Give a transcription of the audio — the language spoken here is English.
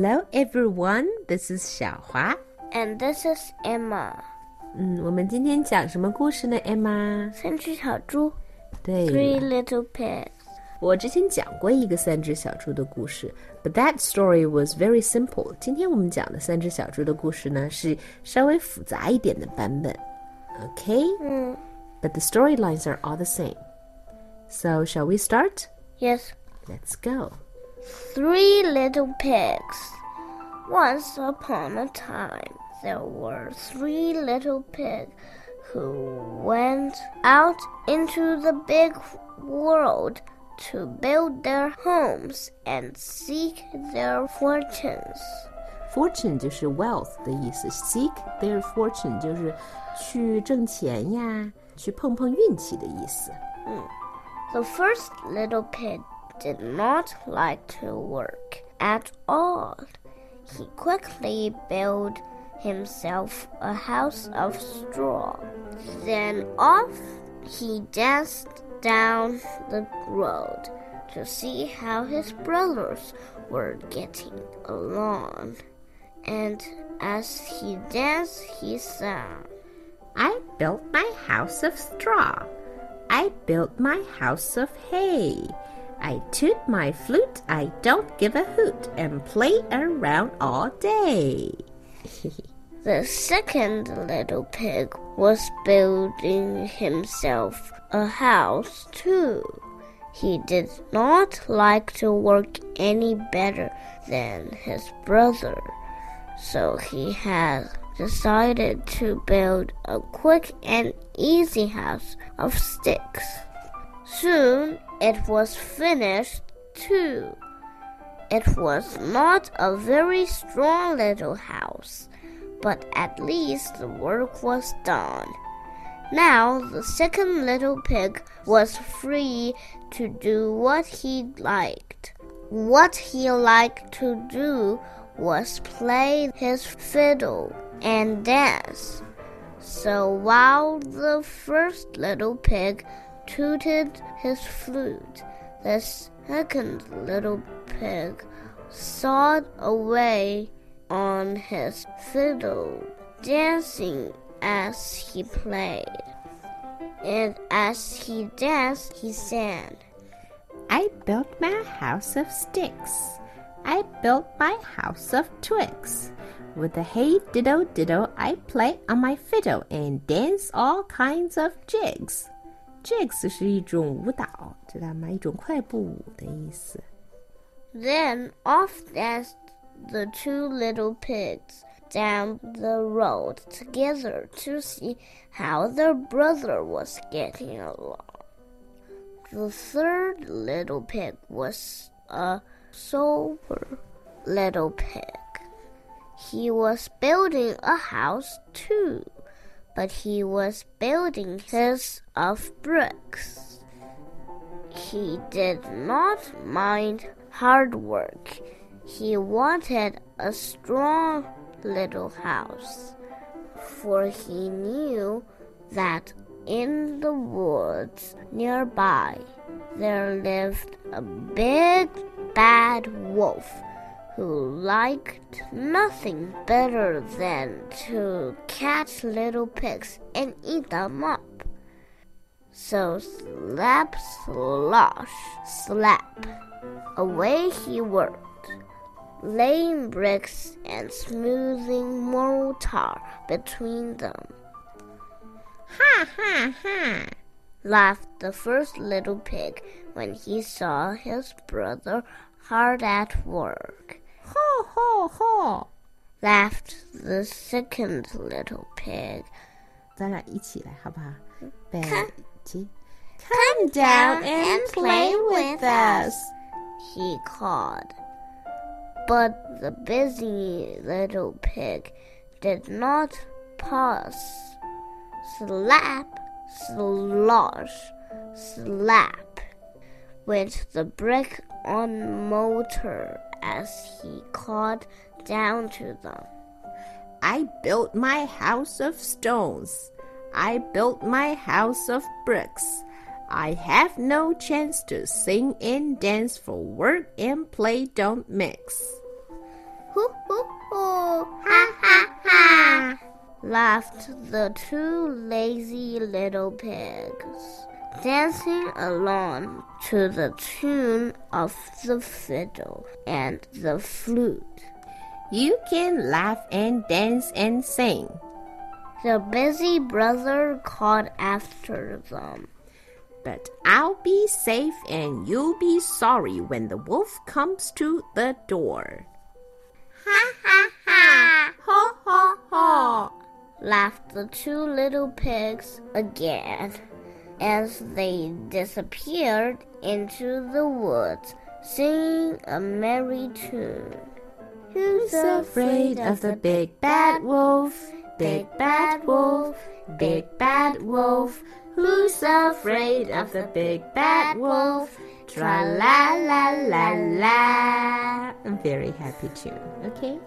Hello everyone, this is 小华。 And this is Emma. 嗯，我们今天讲什么故事呢，Emma？三只小猪对，Three 了， little pigs. 我之前讲过一个三只小猪的故事，but that story was very simple。今天我们讲的三只小猪的故事呢，是稍微复杂一点的版本。Okay, 嗯 but the storylines are all the same. So shall we start? ，Yes. Let's go. Three little pigs. Once upon a time, there were three little pigs who went out into the big world to build their homes and seek their fortunes. Fortune 就是 wealth 的意思，seek their fortune 就是去挣钱呀，去碰碰运气的意思。 The first little pig did not like to work at all. He quickly built himself a house of straw. Then off he danced down the road to see how his brothers were getting along. And as he danced, he sang. I built my house of straw. I built my house of hay. I toot my flute, I don't give a hoot, and play around all day. The second little pig was building himself a house too. He did not like to work any better than his brother, so he had decided to build a quick and easy house of sticks. Soon it was finished too. It was not a very strong little house, but at least the work was done. Now the second little pig was free to do what he liked. What he liked to do was play his fiddle and dance. So while the first little pig tooted his flute, the second little pig sawed away on his fiddle, dancing as he played. And as he danced, he sang. I built my house of sticks. I built my house of twigs. With the hey diddle diddle, I play on my fiddle and dance all kinds of jigs. Jigs 是一种舞蹈，知道吗？一种快步舞的意思。 Then off danced the two little pigs down the road together to see how their brother was getting along. The third little pig was a sober little pig. He was building a house too, but he was building his of bricks. He did not mind hard work. He wanted a strong little house, for he knew that in the woods nearby there lived a big bad wolf who liked nothing better than to catch little pigs and eat them up. So slap, slosh, slap. Away he worked, laying bricks and smoothing mortar between them. Ha ha ha! Laughed the first little pig when he saw his brother hard at work ho, ho! laughed the second little pig. 咱俩一起来好不好？背起。Come down and play with us, he called. But the busy little pig did not pause. Slap, slosh, slap went the brick on mortar as he called down to them. I built my house of stones. I built my house of bricks. I have no chance to sing and dance for work and play don't mix. Hoo hoo hoo! Ha ha ha! laughed the two lazy little pigs, dancing along to the tune of the fiddle and the flute. You can laugh and dance and sing. The busy brother called after them. But I'll be safe and you'll be sorry when the wolf comes to the door. Ha ha ha! Ha ha ha! laughed the two little pigs again as they disappeared into the woods, singing a merry tune. Who's afraid of the big bad wolf? Big bad wolf, big bad wolf. Who's afraid of the big bad wolf? Tra la la la la. I'm very happy tune, okay?